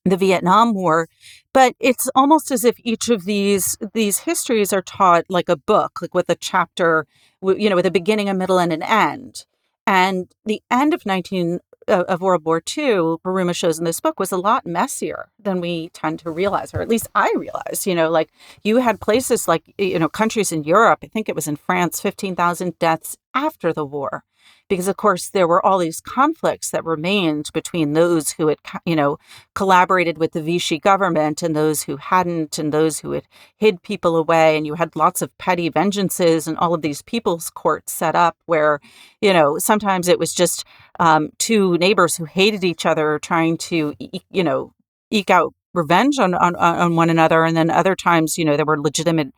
the Vietnam War, but it's almost as if each of these these histories are taught like a book, like with a chapter, you know, with a beginning, a middle, and an end. And the end of 19 uh, of World War II, Buruma shows in this book was a lot messier than we tend to realize, or at least I realized. You know, like you had places like you know countries in Europe. I think it was in France, fifteen thousand deaths after the war because of course there were all these conflicts that remained between those who had you know collaborated with the Vichy government and those who hadn't and those who had hid people away and you had lots of petty vengeances and all of these people's courts set up where you know sometimes it was just um, two neighbors who hated each other trying to you know eke out revenge on, on on one another and then other times you know there were legitimate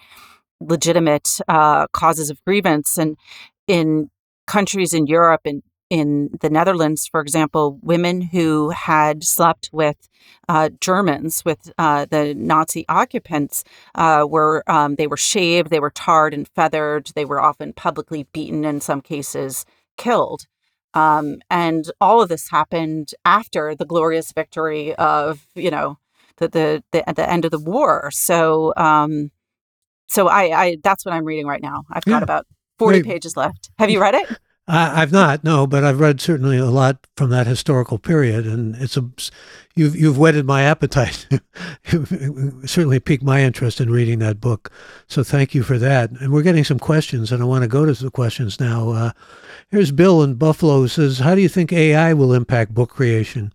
legitimate uh, causes of grievance. And in countries in Europe and in the Netherlands, for example, women who had slept with uh, Germans, with uh, the Nazi occupants, uh, were um, they were shaved, they were tarred and feathered, they were often publicly beaten, in some cases killed. Um, and all of this happened after the glorious victory of, you know, the the, the at the end of the war. So, um, so I, I that's what I'm reading right now. I've got about 40 pages left. Have you read it? I, have not, no, but I've read certainly a lot from that historical period, and it's a you've you've whetted my appetite. certainly piqued my interest in reading that book. So thank you for that. And we're getting some questions, and I want to go to the questions now. Uh, here's Bill in Buffalo says, "How do you think AI will impact book creation?"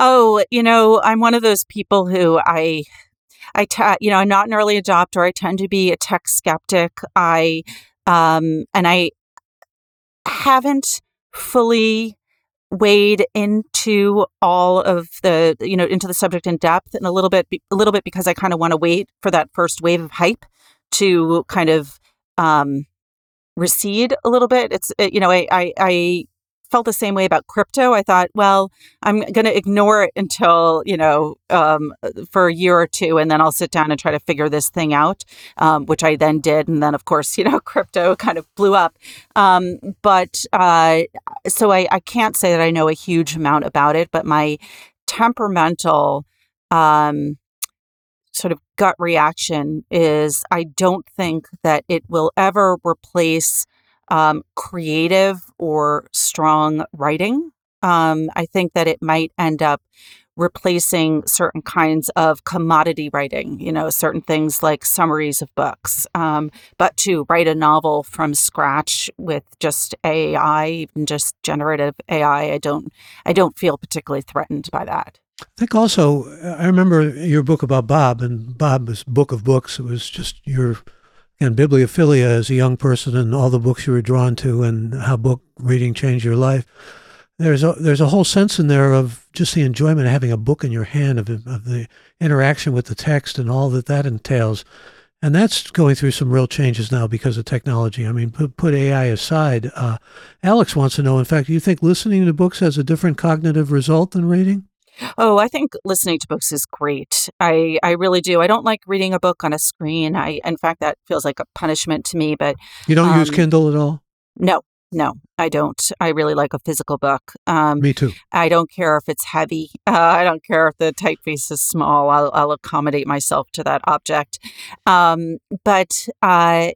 Oh, you know, I'm one of those people who I I, you know, I'm not an early adopter. I tend to be a tech skeptic. I um, and I haven't fully wade into all of the you know into the subject in depth and a little bit a little bit because I kind of want to wait for that first wave of hype to kind of um recede a little bit. It's it, you know I, I I felt the same way about crypto. I thought, well, I'm going to ignore it until, you know, um, for a year or two, and then I'll sit down and try to figure this thing out, um, which I then did. And then, of course, you know, crypto kind of blew up. Um, but uh, so I, I can't say that I know a huge amount about it, but my temperamental, um, sort of gut reaction is I don't think that it will ever replace um, creative or strong writing. Um, I think that it might end up replacing certain kinds of commodity writing, you know, certain things like summaries of books. Um, but to write a novel from scratch with just AI, even just generative AI, I don't, I don't feel particularly threatened by that. I think also, I remember your book about Bob, and Bob was Book of Books. It was just your and bibliophilia as a young person and all the books you were drawn to and how book reading changed your life. There's a there's a whole sense in there of just the enjoyment of having a book in your hand of of the interaction with the text and all that that entails, and that's going through some real changes now because of technology. I mean, put, put AI aside. Uh, Alex wants to know. In fact, do you think listening to books has a different cognitive result than reading? Oh, I think listening to books is great. I, I really do. I don't like reading a book on a screen. I, in fact, that feels like a punishment to me. But you don't um, use Kindle at all? No, no, I don't. I really like a physical book. Um, me too. I don't care if it's heavy. Uh, I don't care if the typeface is small. I'll, I'll accommodate myself to that object. Um, but uh,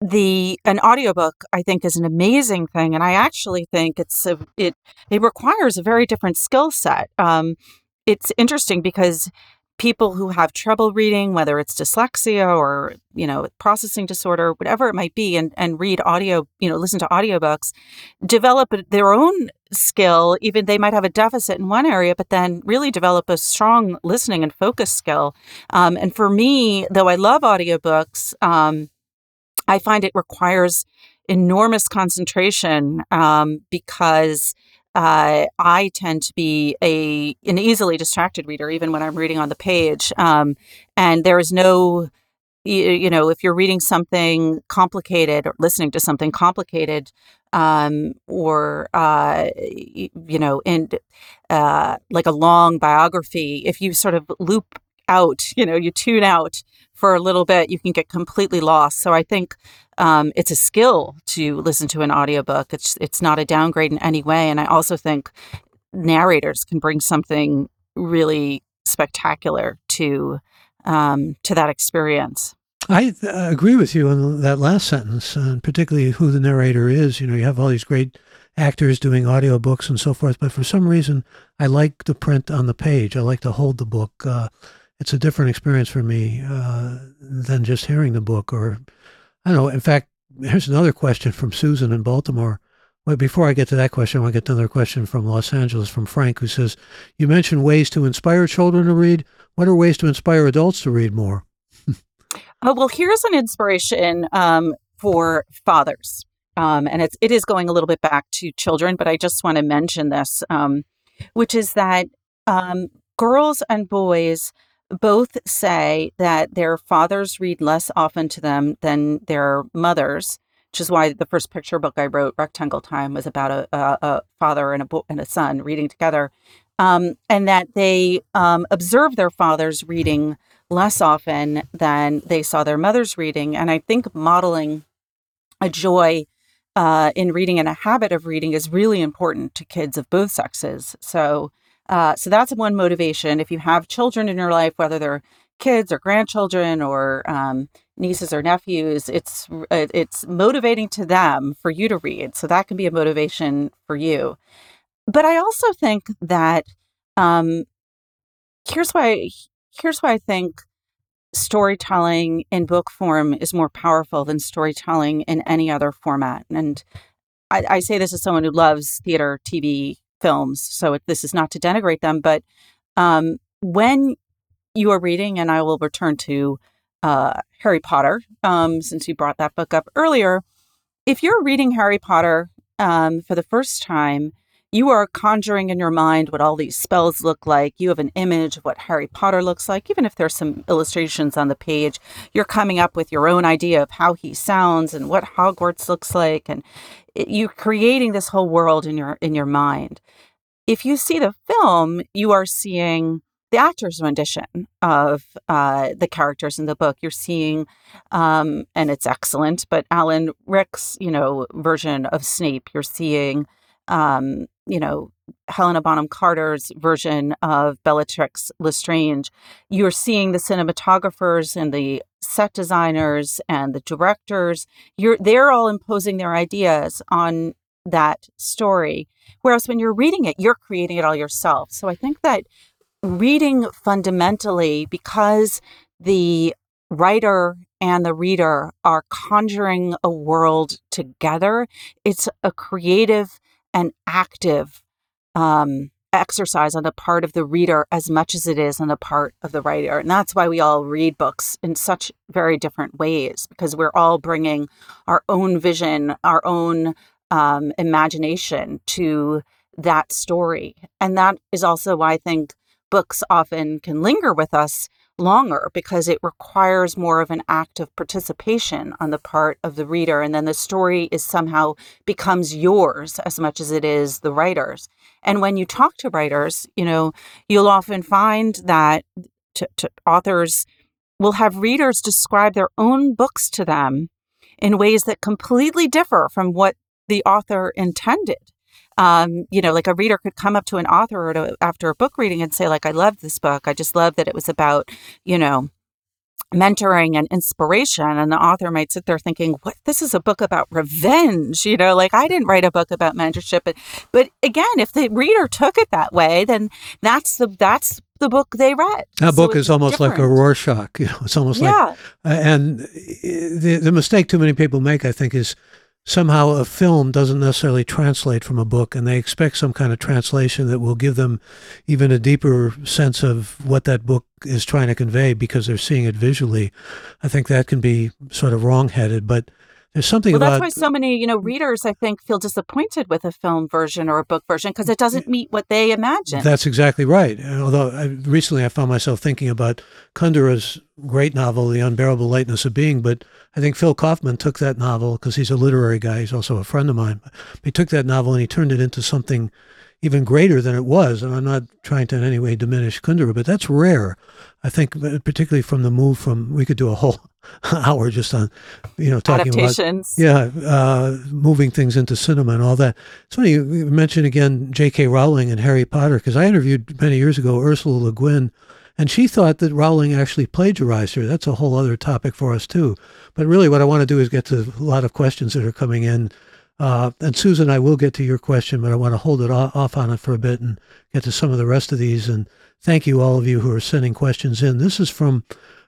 the an audiobook i think is an amazing thing and i actually think it's a, it it requires a very different skill set. Um, it's interesting because people who have trouble reading whether it's dyslexia or you know processing disorder whatever it might be and and read audio you know listen to audiobooks develop their own skill even they might have a deficit in one area but then really develop a strong listening and focus skill. Um, and for me though i love audiobooks um, I find it requires enormous concentration um, because uh, I tend to be a an easily distracted reader, even when I'm reading on the page. Um, and there is no, you, you, know, if you're reading something complicated or listening to something complicated, um, or uh, you know, in uh, like a long biography, if you sort of loop out, you know, you tune out for a little bit, you can get completely lost. So I think um, it's a skill to listen to an audiobook. It's it's not a downgrade in any way. And I also think narrators can bring something really spectacular to um, to that experience. I th- agree with you on that last sentence, and particularly who the narrator is. You know, you have all these great actors doing audiobooks and so forth, but for some reason, I like the print on the page. I like to hold the book. Uh, it's a different experience for me uh, than just hearing the book. Or I don't know. In fact, here's another question from Susan in Baltimore. But before I get to that question, I want to get another question from Los Angeles from Frank, who says, "You mentioned ways to inspire children to read. What are ways to inspire adults to read more?" oh, well, here's an inspiration um, for fathers, um, and it's it is going a little bit back to children, but I just want to mention this, um, which is that um, girls and boys both say that their fathers read less often to them than their mothers, which is why the first picture book I wrote, Rectangle Time, was about a, a, a father and a, bo- and a son reading together. Um, and that they um, observe their fathers reading less often than they saw their mothers reading. And I think modeling a joy uh, in reading and a habit of reading is really important to kids of both sexes. So uh, so that's one motivation. If you have children in your life, whether they're kids or grandchildren or um, nieces or nephews, it's uh, it's motivating to them for you to read. So that can be a motivation for you. But I also think that um, here's why here's why I think storytelling in book form is more powerful than storytelling in any other format. And I, I say this as someone who loves theater, TV, films. So it, this is not to denigrate them, but um, when you are reading, and I will return to uh, Harry Potter, um, since you brought that book up earlier. If you're reading Harry Potter um, for the first time, you are conjuring in your mind what all these spells look like. You have an image of what Harry Potter looks like, even if there's some illustrations on the page. You're coming up with your own idea of how he sounds and what Hogwarts looks like, and you're creating this whole world in your in your mind. If you see the film, you are seeing the actor's rendition of uh, the characters in the book. You're seeing, um, and it's excellent, but Alan Rick's, you know, version of Snape. You're seeing um, you know, Helena Bonham Carter's version of Bellatrix Lestrange, you're seeing the cinematographers and the set designers and the directors. You're they're all imposing their ideas on that story. Whereas when you're reading it, you're creating it all yourself. So I think that reading fundamentally, because the writer and the reader are conjuring a world together, it's a creative and active um, exercise on the part of the reader as much as it is on the part of the writer. And that's why we all read books in such very different ways, because we're all bringing our own vision, our own um, imagination to that story. And that is also why I think books often can linger with us longer because it requires more of an act of participation on the part of the reader and then the story is somehow becomes yours as much as it is the writer's. And when you talk to writers you know you'll often find that to, to authors will have readers describe their own books to them in ways that completely differ from what the author intended um, you know, like a reader could come up to an author or to, after a book reading and say, like, I love this book. I just love that it was about, you know, mentoring and inspiration and the author might sit there thinking what this is a book about revenge you know like i didn't write a book about mentorship but but again if the reader took it that way then that's the that's the book they read that so book is almost different. like a rorschach you know it's almost yeah. like uh, and the the mistake too many people make i think is somehow a film doesn't necessarily translate from a book and they expect some kind of translation that will give them even a deeper sense of what that book is trying to convey because they're seeing it visually. I think that can be sort of wrongheaded, but there's something well, about that's why so many, you know, mm. readers I think feel disappointed with a film version or a book version because it doesn't meet what they imagine. That's exactly right. Although I, recently I found myself thinking about Kundera's great novel, The Unbearable Lightness of Being, but I think Phil Kaufman took that novel because he's a literary guy. He's also a friend of mine. He took that novel and he turned it into something even greater than it was. And I'm not trying to in any way diminish Kundera, but that's rare. I think, particularly from the move from, we could do a whole hour just on, you know, talking about, yeah, uh, moving things into cinema and all that. It's funny you mentioned again J.K. Rowling and Harry Potter because I interviewed many years ago Ursula Le Guin and she thought that Rowling actually plagiarized her. That's a whole other topic for us, too. But really, what I want to do is get to a lot of questions that are coming in. Uh, and Susan, I will get to your question, but I want to hold it off on it for a bit and get to some of the rest of these. And thank you, all of you who are sending questions in. This is from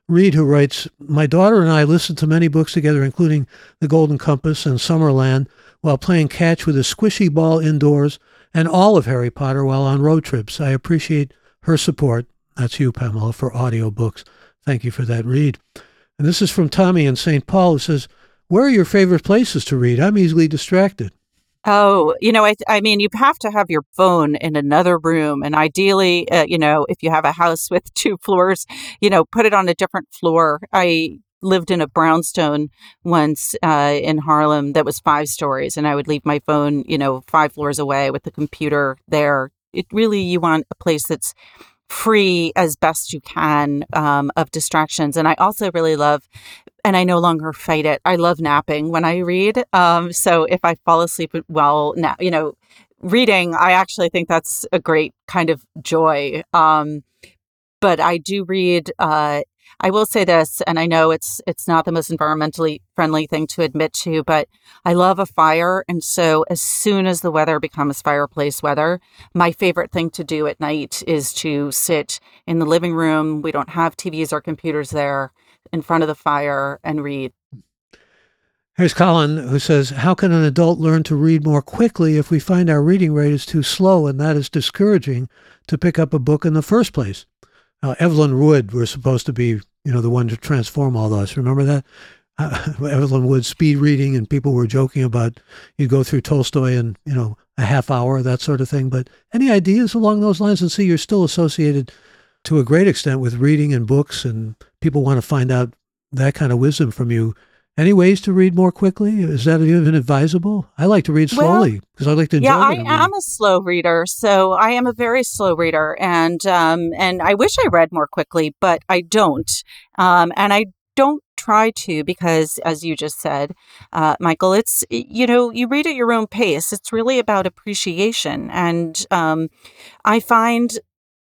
Reed, who writes My daughter and I listened to many books together, including The Golden Compass and Summerland, while playing catch with a squishy ball indoors, and all of Harry Potter while on road trips. I appreciate her support. That's you, Pamela, for audiobooks. Thank you for that Reed. And this is from Tommy in St. Paul who says, Where are your favorite places to read? I'm easily distracted. Oh, you know, I, I mean, you have to have your phone in another room. And ideally, uh, you know, if you have a house with two floors, you know, put it on a different floor. I lived in a brownstone once uh, in Harlem that was five stories, and I would leave my phone, you know, five floors away with the computer there. It really, you want a place that's free as best you can um, of distractions. And I also really love, and I no longer fight it. I love napping when I read. Um, so if I fall asleep while now, you know, reading, I actually think that's a great kind of joy. Um, but I do read uh, I will say this, and I know it's it's not the most environmentally friendly thing to admit to, but I love a fire, and so as soon as the weather becomes fireplace weather, my favorite thing to do at night is to sit in the living room. We don't have TVs or computers there, in front of the fire and read. Here's Colin who says, How can an adult learn to read more quickly if we find our reading rate is too slow and that is discouraging to pick up a book in the first place? Uh, Evelyn Wood was supposed to be, you know, the one to transform all those. Remember that? Uh, Evelyn Wood speed reading, and people were joking about you go through Tolstoy in, you know, a half hour, that sort of thing. But any ideas along those lines? And see, you're still associated to a great extent with reading and books, and people want to find out that kind of wisdom from you. Any ways to read more quickly? Is that even advisable? I like to read slowly because well, I like to enjoy. Yeah, I am a slow reader, so I am a very slow reader, and um, and I wish I read more quickly, but I don't, um, and I don't try to because, as you just said, uh, Michael, it's you know you read at your own pace. It's really about appreciation, and um, I find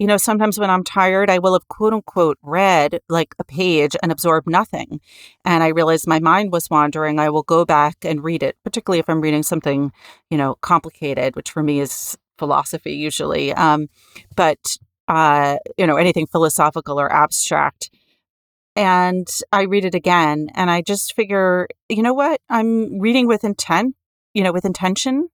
you know, sometimes when I'm tired, I will have quote unquote read like a page and absorb nothing. And I realize my mind was wandering. I will go back and read it, particularly if I'm reading something, you know, complicated, which for me is philosophy usually. Um, but, uh, you know, anything philosophical or abstract. And I read it again and I just figure, you know what? I'm reading with intent, you know, with intention.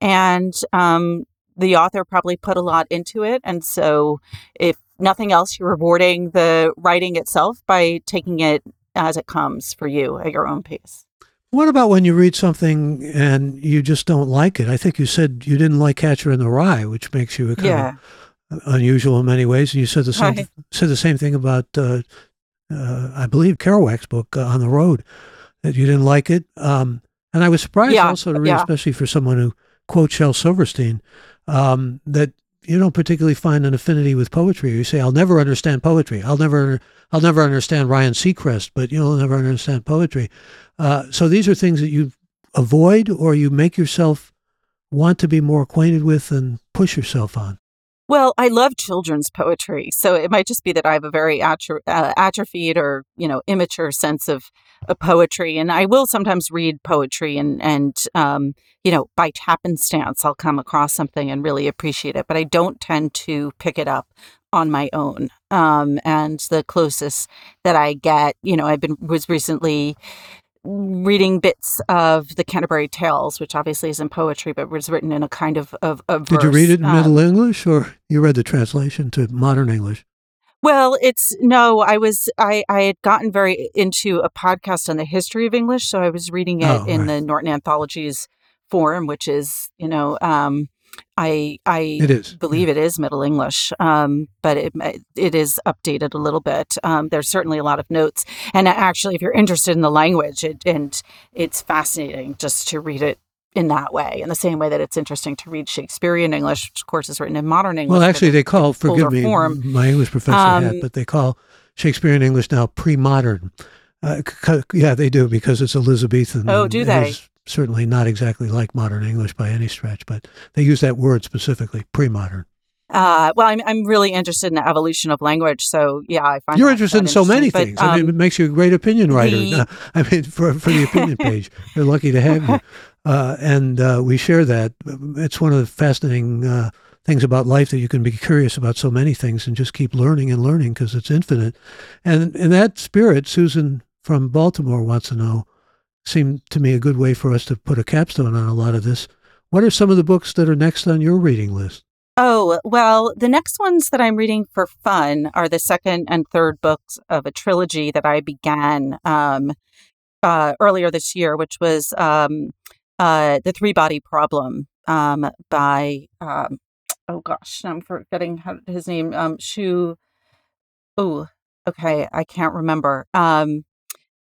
And um, the author probably put a lot into it. And so, if nothing else, you're rewarding the writing itself by taking it as it comes for you at your own pace. What about when you read something and you just don't like it? I think you said you didn't like Catcher in the Rye, which makes you a kind yeah. of unusual in many ways. And you said the same right. said the same thing about, uh, uh, I believe, Kerouac's book uh, On the Road, that you didn't like it. Um, and I was surprised yeah. also to read, yeah. especially for someone who quotes Shel Silverstein, um, that you don't particularly find an affinity with poetry. You say, "I'll never understand poetry. I'll never, I'll never understand Ryan Seacrest, but you'll never understand poetry." Uh, so these are things that you avoid, or you make yourself want to be more acquainted with and push yourself on. Well, I love children's poetry, so it might just be that I have a very atro- uh, atrophied or you know immature sense of, of poetry, and I will sometimes read poetry, and and um, you know by happenstance I'll come across something and really appreciate it, but I don't tend to pick it up on my own. Um, and the closest that I get, you know, I've been was recently reading bits of the Canterbury Tales, which obviously isn't poetry, but was written in a kind of of, of Did you read it in um, Middle English, or you read the translation to modern English? Well, it's no. I was I I had gotten very into a podcast on the history of English, so I was reading it oh, in right. the Norton Anthologies form, which is you know um, I I it is. believe yeah. it is Middle English, um, but it it is updated a little bit. Um, there's certainly a lot of notes, and actually, if you're interested in the language, it, and it's fascinating just to read it in that way, in the same way that it's interesting to read Shakespearean English, which of course is written in modern English. Well, actually, they call forgive me, form. my English professor um, had, but they call Shakespearean English now pre-modern. Uh, yeah, they do because it's Elizabethan. Oh, do they? Certainly not exactly like modern English by any stretch, but they use that word specifically, pre-modern. Uh, well, I'm I'm really interested in the evolution of language, so yeah, I find you're interested in so many but, things. Um, I mean, um, it makes you a great opinion writer. The, I mean, for for the opinion page, they're lucky to have you, uh, and uh, we share that. It's one of the fascinating uh, things about life that you can be curious about so many things and just keep learning and learning because it's infinite. And in that spirit, Susan from Baltimore wants to know seemed to me a good way for us to put a capstone on a lot of this. What are some of the books that are next on your reading list? Oh, well, the next ones that I'm reading for fun are the second and third books of a trilogy that I began um, uh, earlier this year, which was um, uh, The Three Body Problem um, by, um, oh gosh, I'm forgetting his name, um, Shu. Oh, okay, I can't remember. Um,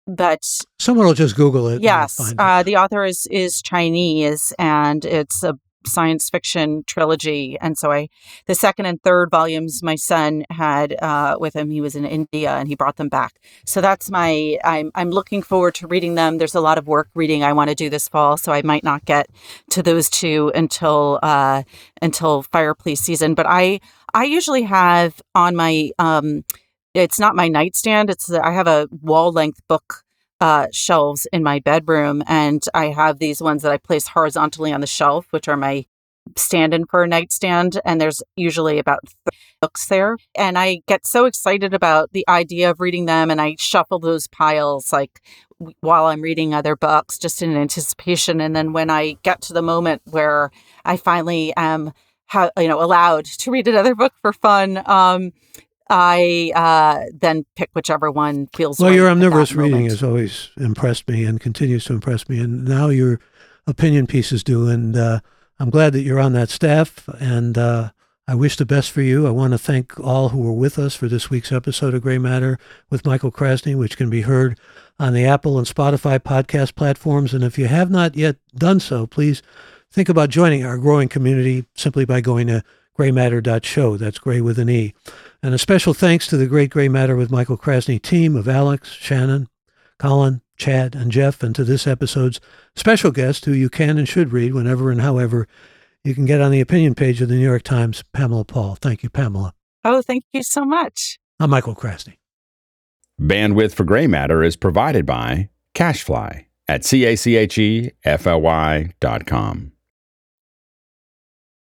but someone will just Google it. Yes, uh, the author is is Chinese, and it's a science fiction trilogy. And so I, the second and third volumes, my son had uh, with him. He was in India, and he brought them back. So that's my. I'm I'm looking forward to reading them. There's a lot of work reading I want to do this fall, so I might not get to those two until uh, until fireplace season. But I I usually have on my um it's not my nightstand. It's I have a wall length book uh, shelves in my bedroom, and I have these ones that I place horizontally on the shelf, which are my stand-in for a nightstand. And there's usually about books there, and I get so excited about the idea of reading them, and I shuffle those piles like while I'm reading other books, just in anticipation. And then when I get to the moment where I finally am, ha- you know, allowed to read another book for fun, um, I uh, then pick whichever one feels. Well, right your omnivorous reading has always impressed me and continues to impress me, and now your opinion pieces do. And uh, I'm glad that you're on that staff, and uh, I wish the best for you. I want to thank all who were with us for this week's episode of Gray Matter with Michael Krasny, which can be heard on the Apple and Spotify podcast platforms. And if you have not yet done so, please think about joining our growing community simply by going to graymatter.show. That's gray with an E. And a special thanks to the Great Gray Matter with Michael Krasny team of Alex, Shannon, Colin, Chad, and Jeff, and to this episode's special guest, who you can and should read whenever and however you can get on the opinion page of the New York Times, Pamela Paul. Thank you, Pamela. Oh, thank you so much. I'm Michael Krasny. Bandwidth for Gray Matter is provided by CacheFly at C A C H E F L Y dot com.